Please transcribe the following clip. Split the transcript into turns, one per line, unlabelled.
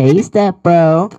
Taste that, bro.